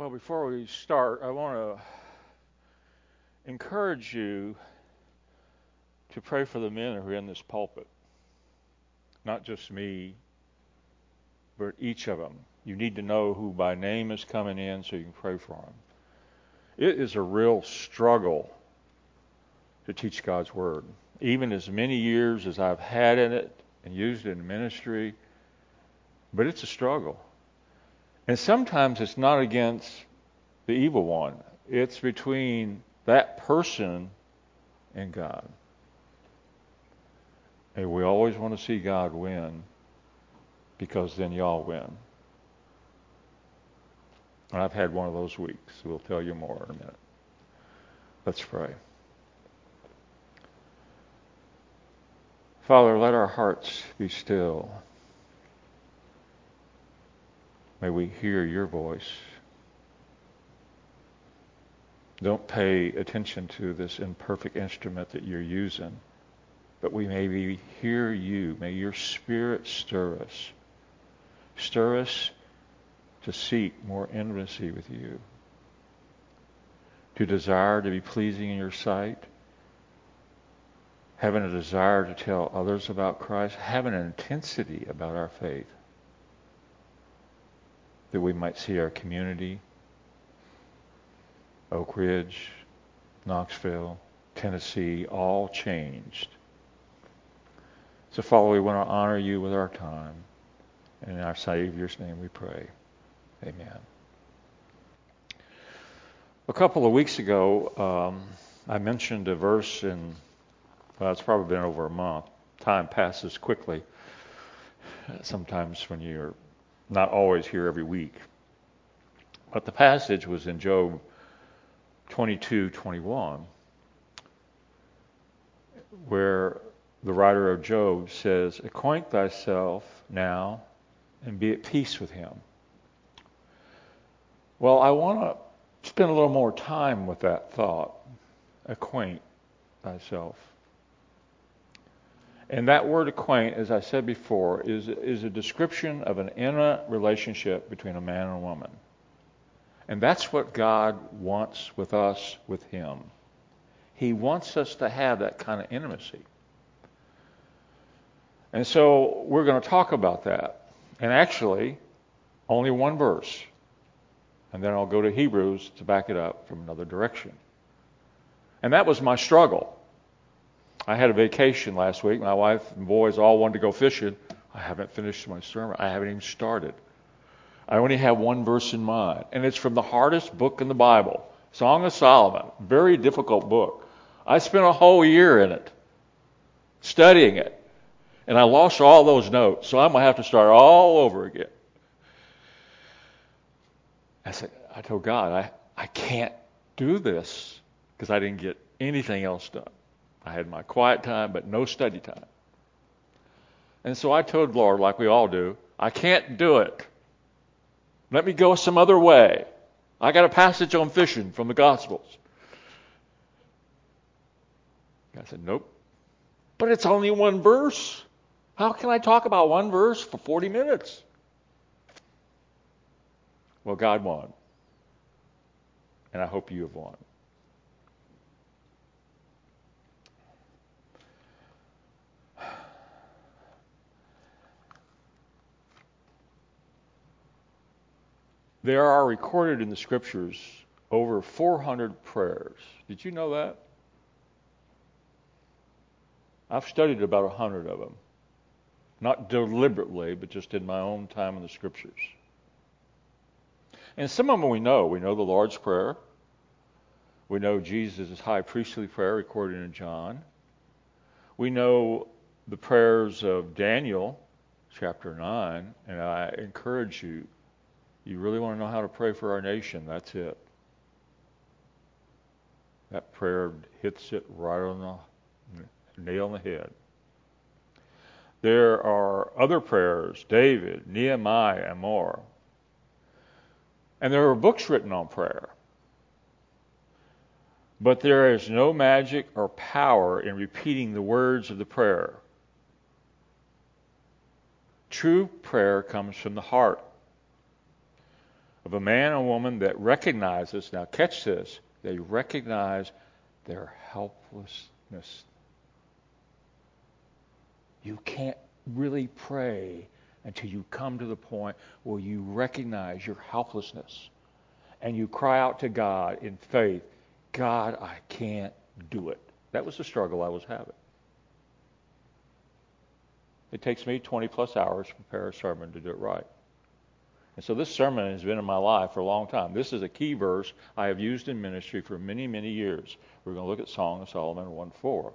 Well, before we start, I want to encourage you to pray for the men who are in this pulpit. Not just me, but each of them. You need to know who by name is coming in so you can pray for them. It is a real struggle to teach God's Word. Even as many years as I've had in it and used it in ministry, but it's a struggle. And sometimes it's not against the evil one, it's between that person and God. And we always want to see God win because then y'all win. And I've had one of those weeks. We'll tell you more in a minute. Let's pray. Father, let our hearts be still. May we hear your voice. Don't pay attention to this imperfect instrument that you're using, but we may hear you. May your spirit stir us. Stir us to seek more intimacy with you, to desire to be pleasing in your sight, having a desire to tell others about Christ, having an intensity about our faith, that we might see our community, Oak Ridge, Knoxville, Tennessee, all changed. So, Father, we want to honor you with our time. And in our Savior's name we pray. Amen. A couple of weeks ago, um, I mentioned a verse in, well, it's probably been over a month. Time passes quickly, sometimes when you're not always here every week. But the passage was in Job 22 21, where the writer of Job says, Acquaint thyself now and be at peace with him. Well, I want to spend a little more time with that thought. Acquaint thyself. And that word acquaint, as I said before, is, is a description of an intimate relationship between a man and a woman. And that's what God wants with us, with Him. He wants us to have that kind of intimacy. And so we're going to talk about that. And actually, only one verse and then I'll go to Hebrews to back it up from another direction. And that was my struggle. I had a vacation last week. My wife and boys all wanted to go fishing. I haven't finished my sermon. I haven't even started. I only have one verse in mind, and it's from the hardest book in the Bible, Song of Solomon. Very difficult book. I spent a whole year in it, studying it, and I lost all those notes, so I'm going to have to start all over again. I said, I told God, I, I can't do this because I didn't get anything else done. I had my quiet time, but no study time. And so I told Lord, like we all do, I can't do it. Let me go some other way. I got a passage on fishing from the Gospels. I said, Nope. But it's only one verse. How can I talk about one verse for 40 minutes? Well, God won. And I hope you have won. There are recorded in the scriptures over 400 prayers. Did you know that? I've studied about 100 of them. Not deliberately, but just in my own time in the scriptures. And some of them we know. We know the Lord's Prayer. We know Jesus' high priestly prayer recorded in John. We know the prayers of Daniel, chapter 9. And I encourage you, you really want to know how to pray for our nation, that's it. That prayer hits it right on the nail on the head. There are other prayers, David, Nehemiah, and more. And there are books written on prayer. But there is no magic or power in repeating the words of the prayer. True prayer comes from the heart. Of a man or woman that recognizes, now catch this, they recognize their helplessness. You can't really pray until you come to the point where you recognize your helplessness and you cry out to God in faith, God, I can't do it. That was the struggle I was having. It takes me 20 plus hours to prepare a sermon to do it right. And so this sermon has been in my life for a long time. This is a key verse I have used in ministry for many, many years. We're going to look at Song of Solomon 1 4.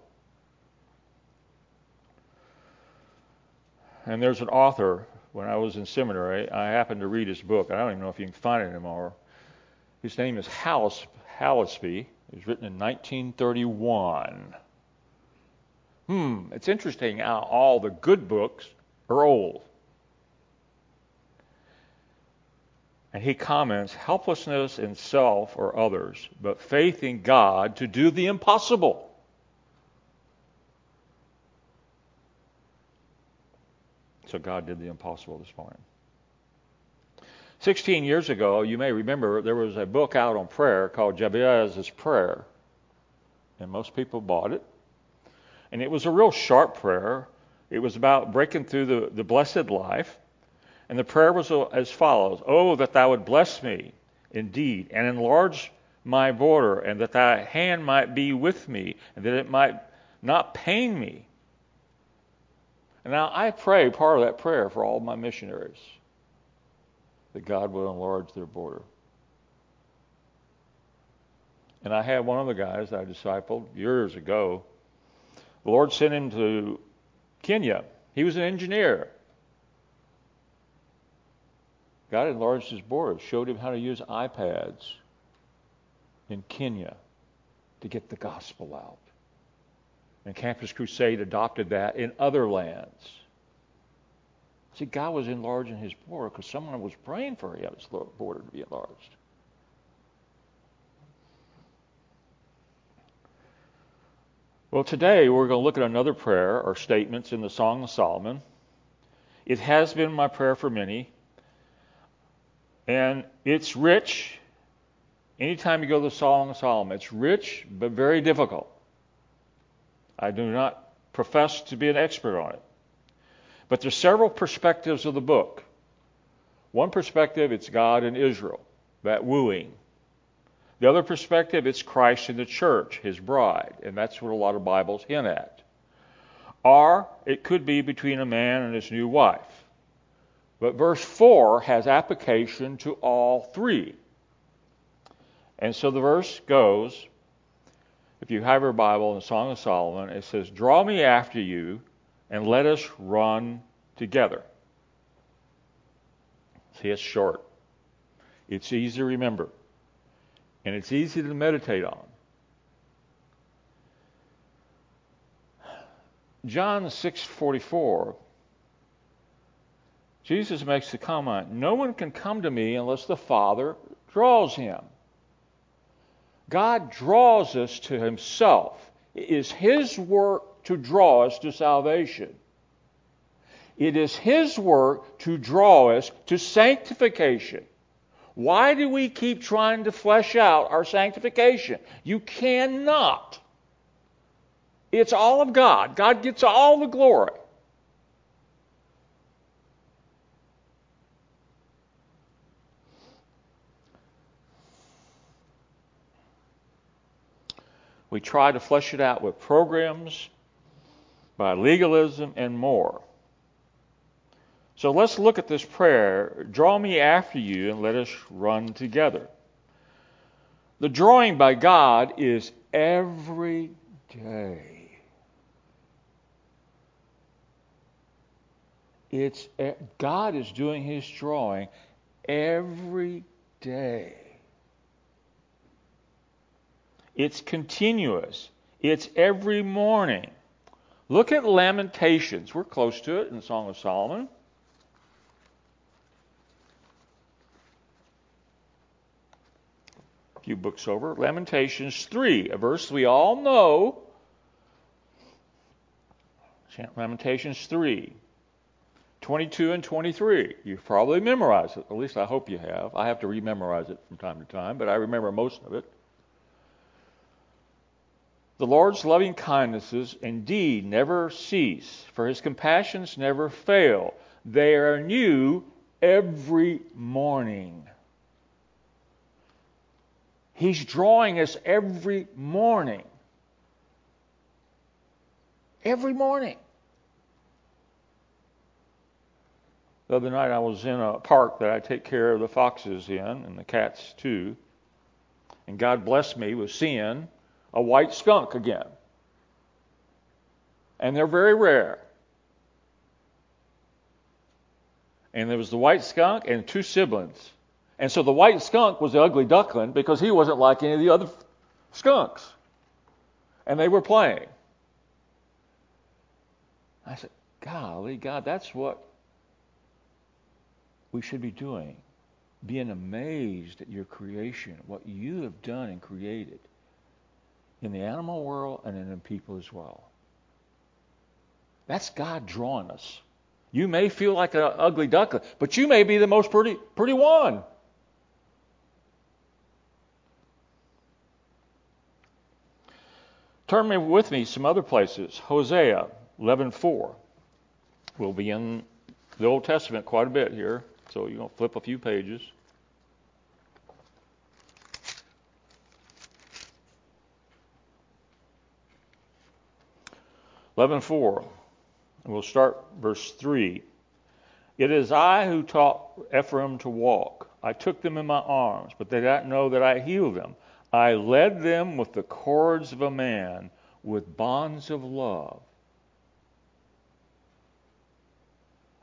And there's an author, when I was in seminary, I happened to read his book. I don't even know if you can find it anymore. His name is Hallis, Hallesby. It was written in 1931. Hmm, it's interesting how all the good books are old. And he comments helplessness in self or others, but faith in God to do the impossible. So God did the impossible this morning. 16 years ago, you may remember there was a book out on prayer called Jabez's Prayer. And most people bought it. And it was a real sharp prayer. It was about breaking through the, the blessed life. And the prayer was as follows Oh, that thou would bless me indeed, and enlarge my border, and that thy hand might be with me, and that it might not pain me. And now I pray part of that prayer for all my missionaries that God will enlarge their border. And I had one of the guys I discipled years ago. The Lord sent him to Kenya. He was an engineer. God enlarged his border, showed him how to use iPads in Kenya to get the gospel out. And Campus Crusade adopted that in other lands. See, God was enlarging his border because someone was praying for his border to be enlarged. Well, today we're going to look at another prayer or statements in the Song of Solomon. It has been my prayer for many. And it's rich. Anytime you go to the Song of Solomon, it's rich but very difficult. I do not profess to be an expert on it. But there's several perspectives of the book. One perspective, it's God and Israel, that wooing. The other perspective, it's Christ and the church, his bride, and that's what a lot of Bibles hint at. Or it could be between a man and his new wife. But verse 4 has application to all three. And so the verse goes, if you have your Bible in the Song of Solomon, it says, Draw me after you, and let us run together. See, it's short. It's easy to remember. And it's easy to meditate on. John 6:44 Jesus makes the comment, No one can come to me unless the Father draws him. God draws us to himself. It is his work to draw us to salvation. It is his work to draw us to sanctification. Why do we keep trying to flesh out our sanctification? You cannot. It's all of God. God gets all the glory. We try to flesh it out with programs, by legalism, and more. So let's look at this prayer Draw me after you and let us run together. The drawing by God is every day. It's eh, God is doing his drawing every day. It's continuous. It's every morning. Look at Lamentations. We're close to it in the Song of Solomon. A few books over. Lamentations 3, a verse we all know. Lamentations 3. 22 and 23. You've probably memorized it. At least I hope you have. I have to rememorize it from time to time, but I remember most of it. The Lord's loving kindnesses indeed never cease, for his compassions never fail. They are new every morning. He's drawing us every morning. Every morning. The other night I was in a park that I take care of the foxes in and the cats too. And God blessed me with seeing a white skunk again. And they're very rare. And there was the white skunk and two siblings. And so the white skunk was the ugly duckling because he wasn't like any of the other skunks. And they were playing. I said, Golly, God, that's what we should be doing. Being amazed at your creation, what you have done and created in the animal world and in people as well. That's God drawing us. You may feel like an ugly duckling, but you may be the most pretty, pretty one. Turn with me some other places. Hosea 11:4. We'll be in the Old Testament quite a bit here, so you're going to flip a few pages. Eleven four. And we'll start verse three. It is I who taught Ephraim to walk. I took them in my arms, but they did not know that I healed them. I led them with the cords of a man, with bonds of love.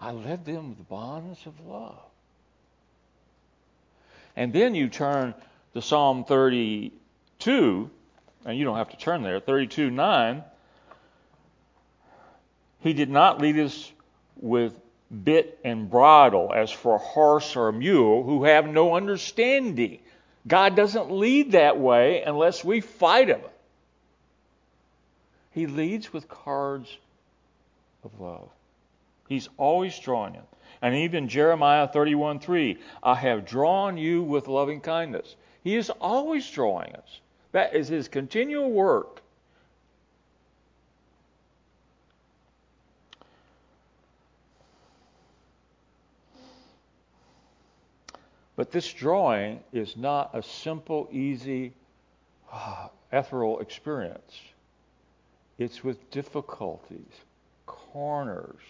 I led them with bonds of love. And then you turn to Psalm 32, and you don't have to turn there, 32 9. He did not lead us with bit and bridle as for a horse or a mule who have no understanding. God doesn't lead that way unless we fight him. He leads with cards of love. He's always drawing you. And even Jeremiah 31 3, I have drawn you with loving kindness. He is always drawing us. That is his continual work. But this drawing is not a simple, easy, uh, ethereal experience. It's with difficulties, corners,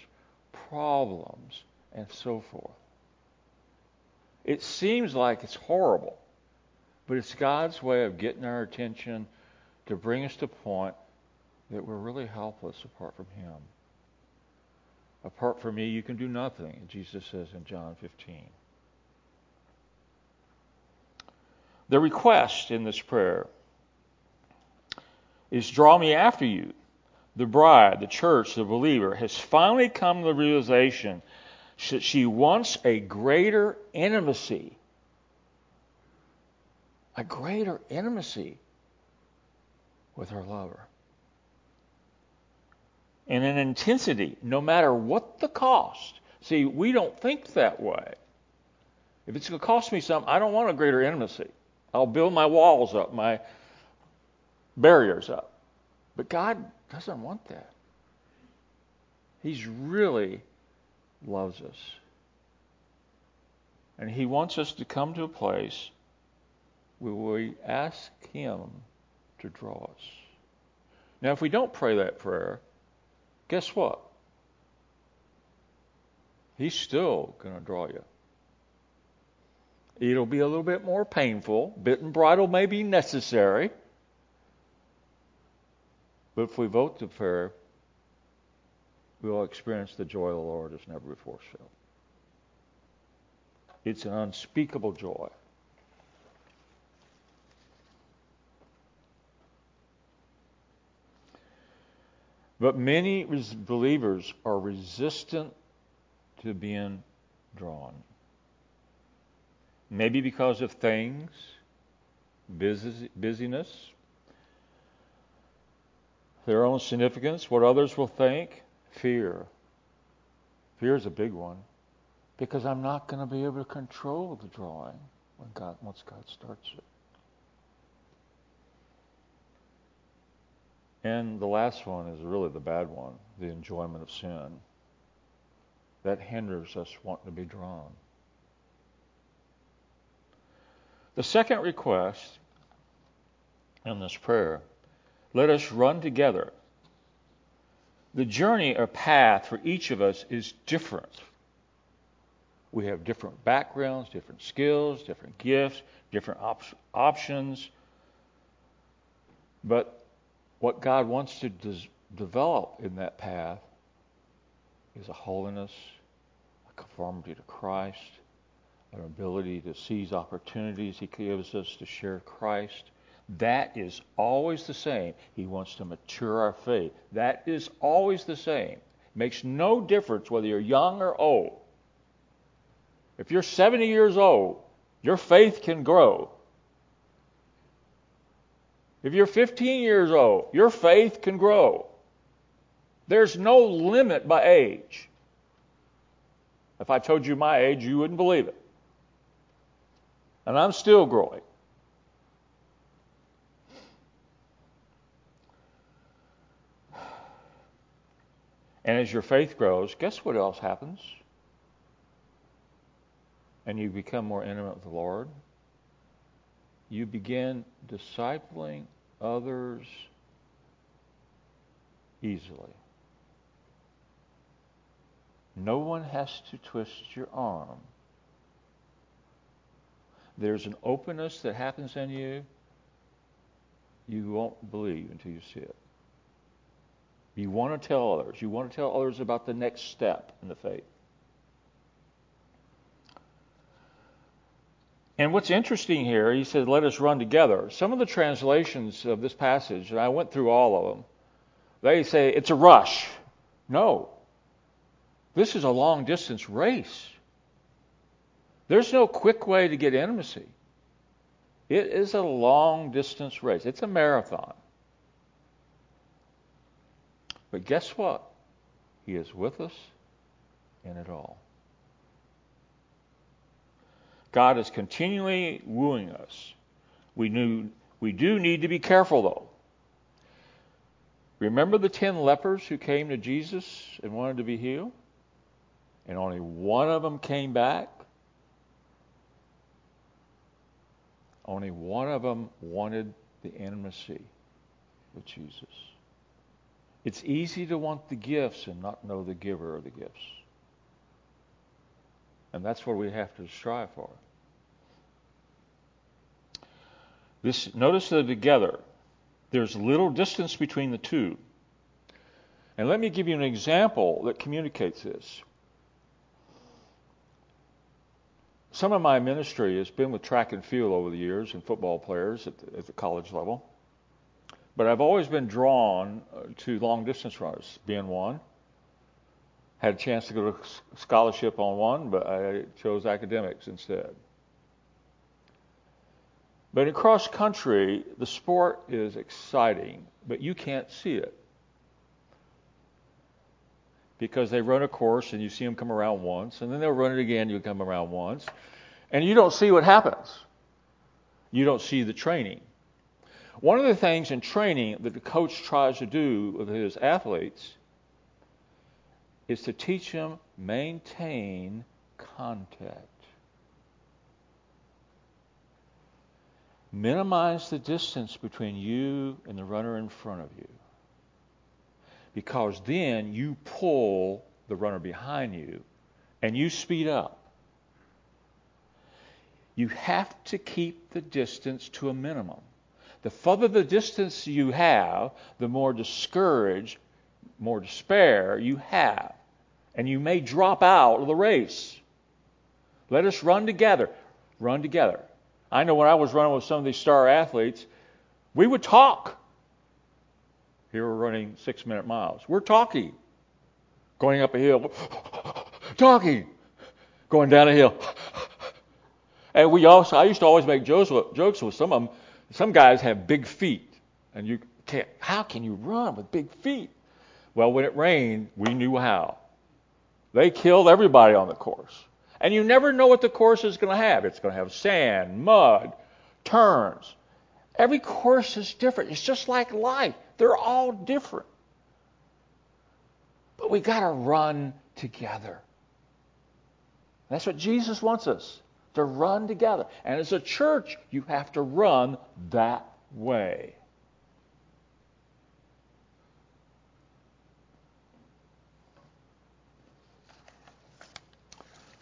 problems, and so forth. It seems like it's horrible, but it's God's way of getting our attention to bring us to a point that we're really helpless apart from Him. Apart from me, you can do nothing, Jesus says in John 15. The request in this prayer is draw me after you. The bride, the church, the believer has finally come to the realization that she wants a greater intimacy. A greater intimacy with her lover. And an intensity, no matter what the cost. See, we don't think that way. If it's going to cost me something, I don't want a greater intimacy. I'll build my walls up, my barriers up. But God doesn't want that. He's really loves us. And He wants us to come to a place where we ask Him to draw us. Now, if we don't pray that prayer, guess what? He's still going to draw you. It'll be a little bit more painful. Bit and bridle may be necessary. But if we vote the prayer, we will experience the joy of the Lord as never before felt. It's an unspeakable joy. But many believers are resistant to being drawn. Maybe because of things, busy, busyness, their own significance, what others will think, fear. Fear is a big one. Because I'm not going to be able to control the drawing when God once God starts it. And the last one is really the bad one, the enjoyment of sin. That hinders us wanting to be drawn. The second request in this prayer let us run together. The journey or path for each of us is different. We have different backgrounds, different skills, different gifts, different op- options. But what God wants to des- develop in that path is a holiness, a conformity to Christ, an ability to seize opportunities He gives us to share Christ. That is always the same. He wants to mature our faith. That is always the same. Makes no difference whether you're young or old. If you're 70 years old, your faith can grow. If you're 15 years old, your faith can grow. There's no limit by age. If I told you my age, you wouldn't believe it. And I'm still growing. And as your faith grows, guess what else happens? And you become more intimate with the Lord you begin discipling others easily. No one has to twist your arm. There's an openness that happens in you you won't believe until you see it. You want to tell others. You want to tell others about the next step in the faith. And what's interesting here, he said, let us run together. Some of the translations of this passage, and I went through all of them, they say it's a rush. No. This is a long distance race. There's no quick way to get intimacy. It is a long distance race, it's a marathon. But guess what? He is with us in it all. God is continually wooing us. We, knew, we do need to be careful, though. Remember the ten lepers who came to Jesus and wanted to be healed? And only one of them came back? Only one of them wanted the intimacy with Jesus. It's easy to want the gifts and not know the giver of the gifts. And that's what we have to strive for. This, notice that together, there's little distance between the two. And let me give you an example that communicates this. Some of my ministry has been with track and field over the years and football players at the, at the college level. But I've always been drawn uh, to long distance runners, being one. Had a chance to go to scholarship on one, but I chose academics instead. But in cross country, the sport is exciting, but you can't see it. Because they run a course and you see them come around once, and then they'll run it again, you come around once, and you don't see what happens. You don't see the training. One of the things in training that the coach tries to do with his athletes is to teach them maintain contact. Minimize the distance between you and the runner in front of you. Because then you pull the runner behind you and you speed up. You have to keep the distance to a minimum. The further the distance you have, the more discouraged, more despair you have. And you may drop out of the race. Let us run together. Run together. I know when I was running with some of these star athletes, we would talk. Here we're running six minute miles. We're talking. Going up a hill, talking. Going down a hill. And we also, I used to always make jokes with, jokes with some of them. Some guys have big feet. And you can't, how can you run with big feet? Well, when it rained, we knew how. They killed everybody on the course. And you never know what the course is going to have. It's going to have sand, mud, turns. Every course is different. It's just like life. They're all different. But we got to run together. That's what Jesus wants us to run together. And as a church, you have to run that way.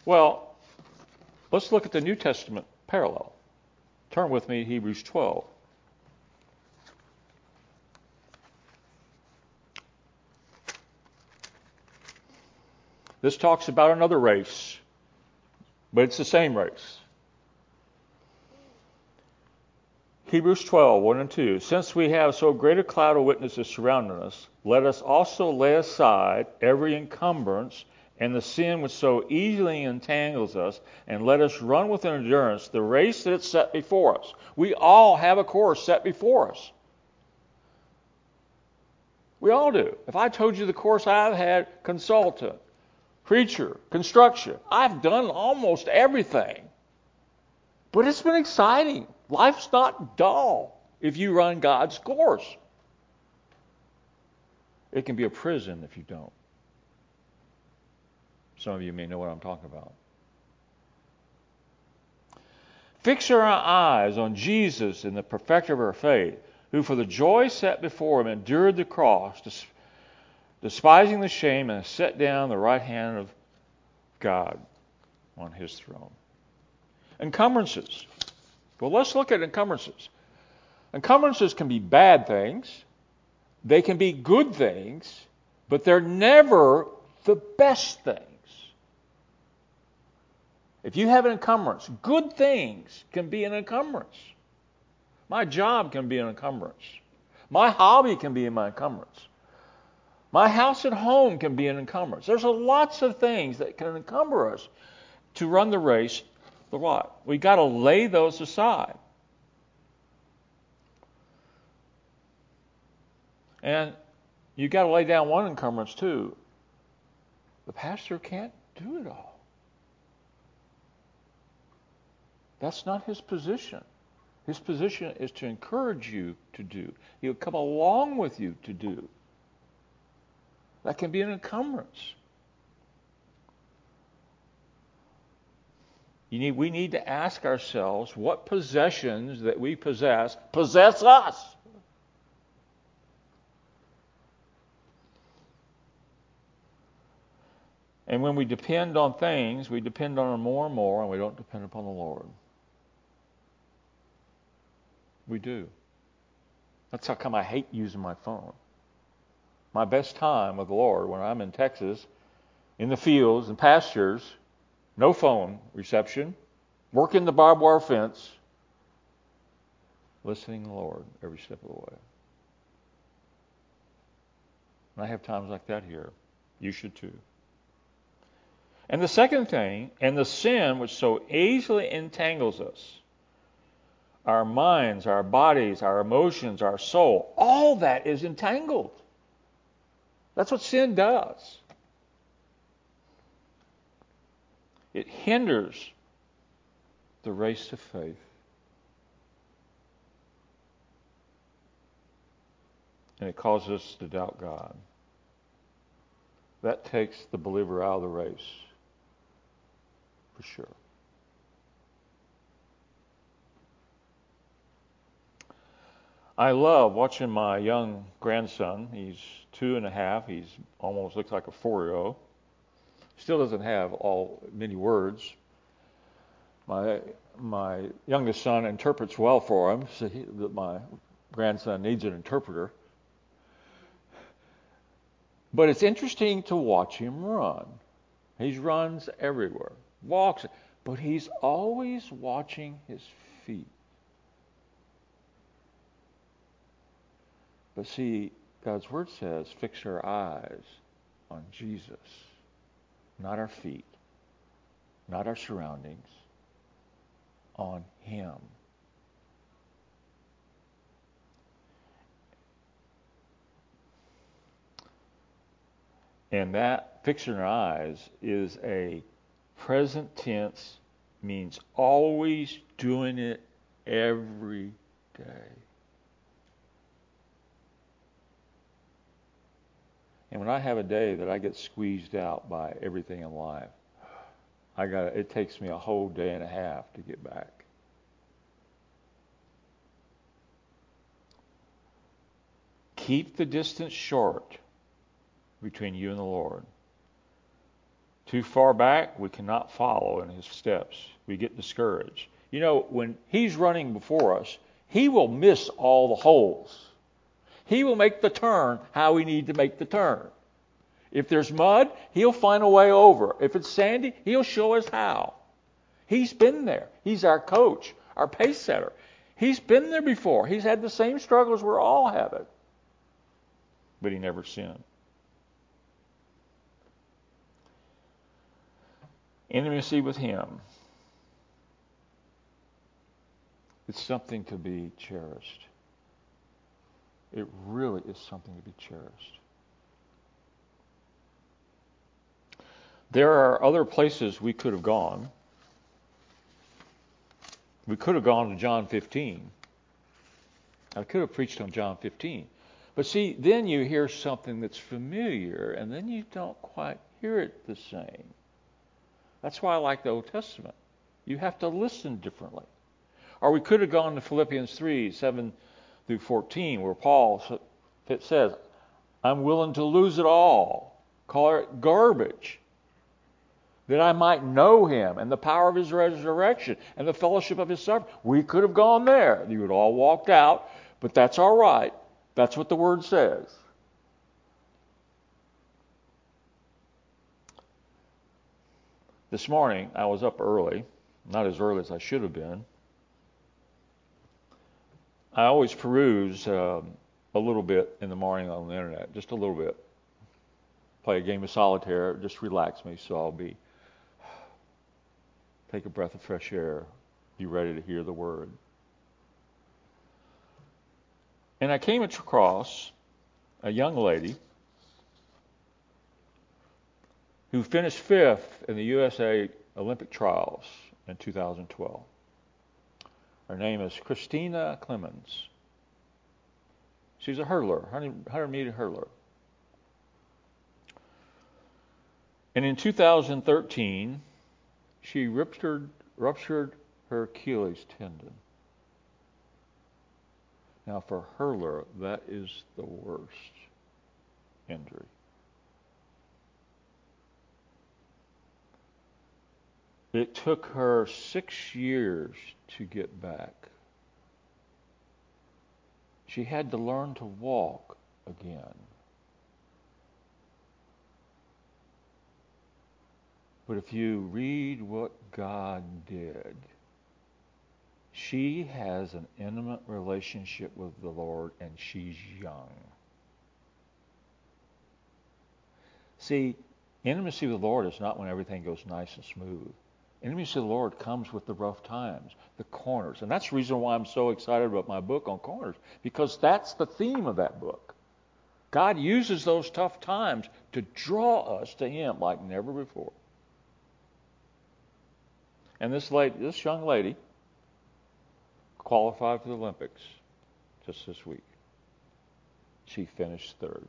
Well, let's look at the New Testament parallel. Turn with me to Hebrews 12. This talks about another race, but it's the same race. Hebrews 12, 1 and 2. Since we have so great a cloud of witnesses surrounding us, let us also lay aside every encumbrance and the sin which so easily entangles us, and let us run with endurance the race that is set before us. We all have a course set before us. We all do. If I told you the course I've had, consultant, preacher, construction, I've done almost everything. But it's been exciting. Life's not dull if you run God's course. It can be a prison if you don't. Some of you may know what I'm talking about. Fix our eyes on Jesus and the perfecter of our faith, who for the joy set before him endured the cross, despising the shame, and set down the right hand of God on his throne. Encumbrances. Well, let's look at encumbrances. Encumbrances can be bad things, they can be good things, but they're never the best things. If you have an encumbrance, good things can be an encumbrance. My job can be an encumbrance. My hobby can be my encumbrance. My house at home can be an encumbrance. There's lots of things that can encumber us to run the race the what? We got to lay those aside. And you've got to lay down one encumbrance too. The pastor can't do it all. That's not his position. His position is to encourage you to do. He'll come along with you to do. That can be an encumbrance. Need, we need to ask ourselves what possessions that we possess possess us. And when we depend on things, we depend on them more and more, and we don't depend upon the Lord. We do. That's how come I hate using my phone. My best time with the Lord when I'm in Texas, in the fields and pastures, no phone reception, working the barbed wire fence, listening to the Lord every step of the way. And I have times like that here. You should too. And the second thing, and the sin which so easily entangles us, our minds, our bodies, our emotions, our soul, all that is entangled. That's what sin does. It hinders the race to faith. And it causes us to doubt God. That takes the believer out of the race, for sure. I love watching my young grandson. He's two and a half. He's almost looks like a four-year-old. Still doesn't have all many words. My my youngest son interprets well for him. So he, my grandson needs an interpreter. But it's interesting to watch him run. He runs everywhere, walks, but he's always watching his feet. But see, God's Word says, fix our eyes on Jesus, not our feet, not our surroundings, on Him. And that fixing our eyes is a present tense, means always doing it every day. And when I have a day that I get squeezed out by everything in life, I got it takes me a whole day and a half to get back. Keep the distance short between you and the Lord. Too far back, we cannot follow in his steps. We get discouraged. You know, when he's running before us, he will miss all the holes. He will make the turn how we need to make the turn. If there's mud, he'll find a way over. If it's sandy, he'll show us how. He's been there. He's our coach, our pace setter. He's been there before. He's had the same struggles we're all having. But he never sinned. Intimacy with him. It's something to be cherished. It really is something to be cherished. There are other places we could have gone. We could have gone to John 15. I could have preached on John 15. But see, then you hear something that's familiar, and then you don't quite hear it the same. That's why I like the Old Testament. You have to listen differently. Or we could have gone to Philippians 3 7 through 14, where Paul says, I'm willing to lose it all, call it garbage, that I might know him and the power of his resurrection and the fellowship of his suffering. We could have gone there. You would all walked out, but that's all right. That's what the word says. This morning, I was up early, not as early as I should have been. I always peruse um, a little bit in the morning on the internet, just a little bit. Play a game of solitaire, just relax me, so I'll be take a breath of fresh air, be ready to hear the word. And I came across a young lady who finished fifth in the USA Olympic trials in 2012. Her name is Christina Clemons. She's a hurdler, 100 meter hurdler. And in 2013, she ruptured, ruptured her Achilles tendon. Now, for hurler, that is the worst injury. It took her six years to get back. She had to learn to walk again. But if you read what God did, she has an intimate relationship with the Lord and she's young. See, intimacy with the Lord is not when everything goes nice and smooth. Intimacy of the Lord comes with the rough times, the corners. And that's the reason why I'm so excited about my book on corners, because that's the theme of that book. God uses those tough times to draw us to Him like never before. And this lady, this young lady qualified for the Olympics just this week. She finished third.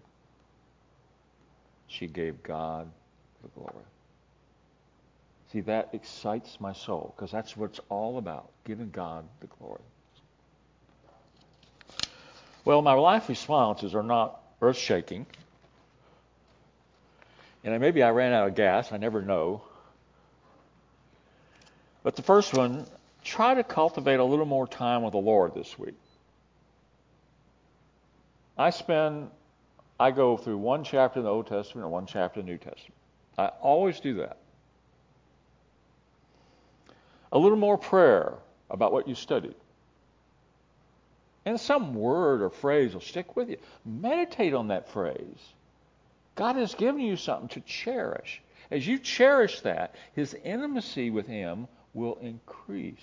She gave God the glory. See, that excites my soul because that's what it's all about giving God the glory. Well, my life responses are not earth shaking. And maybe I ran out of gas. I never know. But the first one, try to cultivate a little more time with the Lord this week. I spend, I go through one chapter in the Old Testament and one chapter in the New Testament. I always do that a little more prayer about what you studied. And some word or phrase will stick with you. Meditate on that phrase. God has given you something to cherish. As you cherish that, his intimacy with him will increase.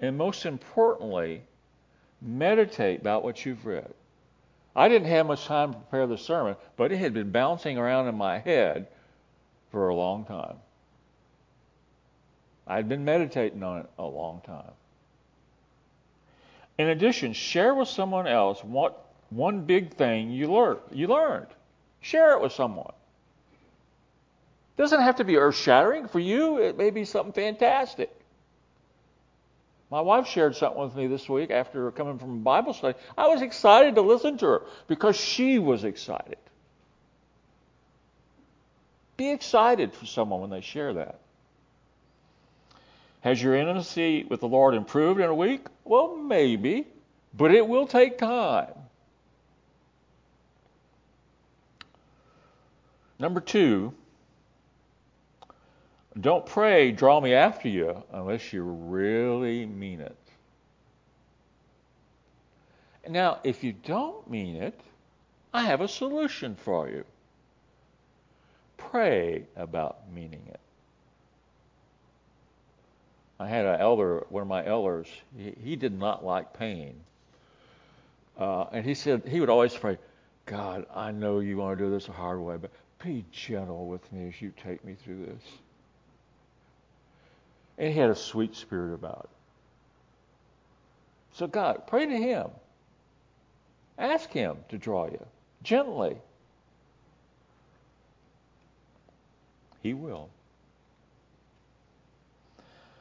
And most importantly, meditate about what you've read. I didn't have much time to prepare the sermon, but it had been bouncing around in my head for a long time. I'd been meditating on it a long time. In addition, share with someone else what one big thing you learned. You learned. Share it with someone. It doesn't have to be earth-shattering for you. It may be something fantastic. My wife shared something with me this week after coming from a Bible study. I was excited to listen to her because she was excited. Be excited for someone when they share that. Has your intimacy with the Lord improved in a week? Well, maybe, but it will take time. Number two, don't pray, draw me after you, unless you really mean it. Now, if you don't mean it, I have a solution for you. Pray about meaning it. I had an elder, one of my elders, he, he did not like pain. Uh, and he said, he would always pray, God, I know you want to do this a hard way, but be gentle with me as you take me through this. And he had a sweet spirit about it. So, God, pray to Him. Ask Him to draw you gently. He will.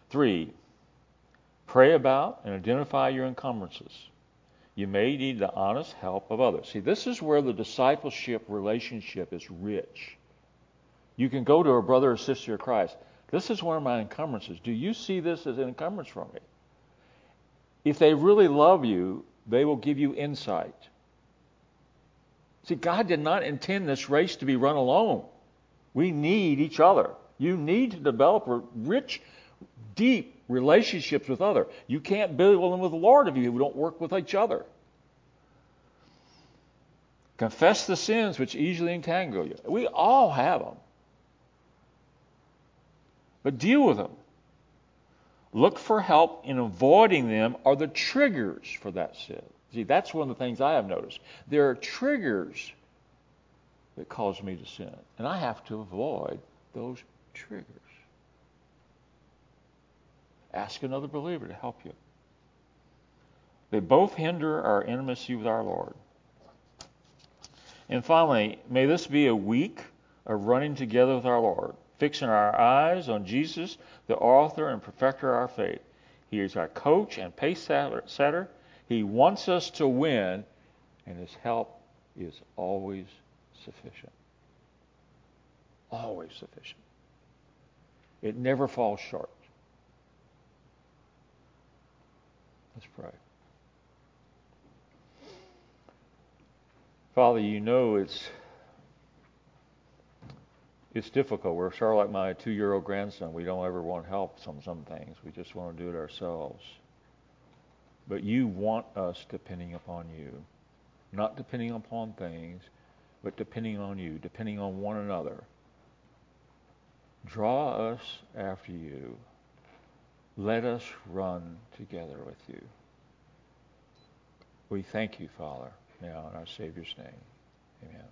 Three, pray about and identify your encumbrances. You may need the honest help of others. See, this is where the discipleship relationship is rich. You can go to a brother or sister of Christ. This is one of my encumbrances. Do you see this as an encumbrance for me? If they really love you, they will give you insight. See, God did not intend this race to be run alone. We need each other. You need to develop a rich, deep relationships with other. You can't build them with the Lord if you don't work with each other. Confess the sins which easily entangle you. We all have them. But deal with them. Look for help in avoiding them are the triggers for that sin. See, that's one of the things I have noticed. There are triggers that cause me to sin, and I have to avoid those triggers. Ask another believer to help you. They both hinder our intimacy with our Lord. And finally, may this be a week of running together with our Lord fixing our eyes on Jesus, the author and perfecter of our faith. He is our coach and pace setter. He wants us to win, and his help is always sufficient. Always sufficient. It never falls short. Let's pray. Father, you know it's it's difficult. We're sort of like my two-year-old grandson. We don't ever want help on some things. We just want to do it ourselves. But you want us depending upon you, not depending upon things, but depending on you, depending on one another. Draw us after you. Let us run together with you. We thank you, Father, now in our Savior's name. Amen.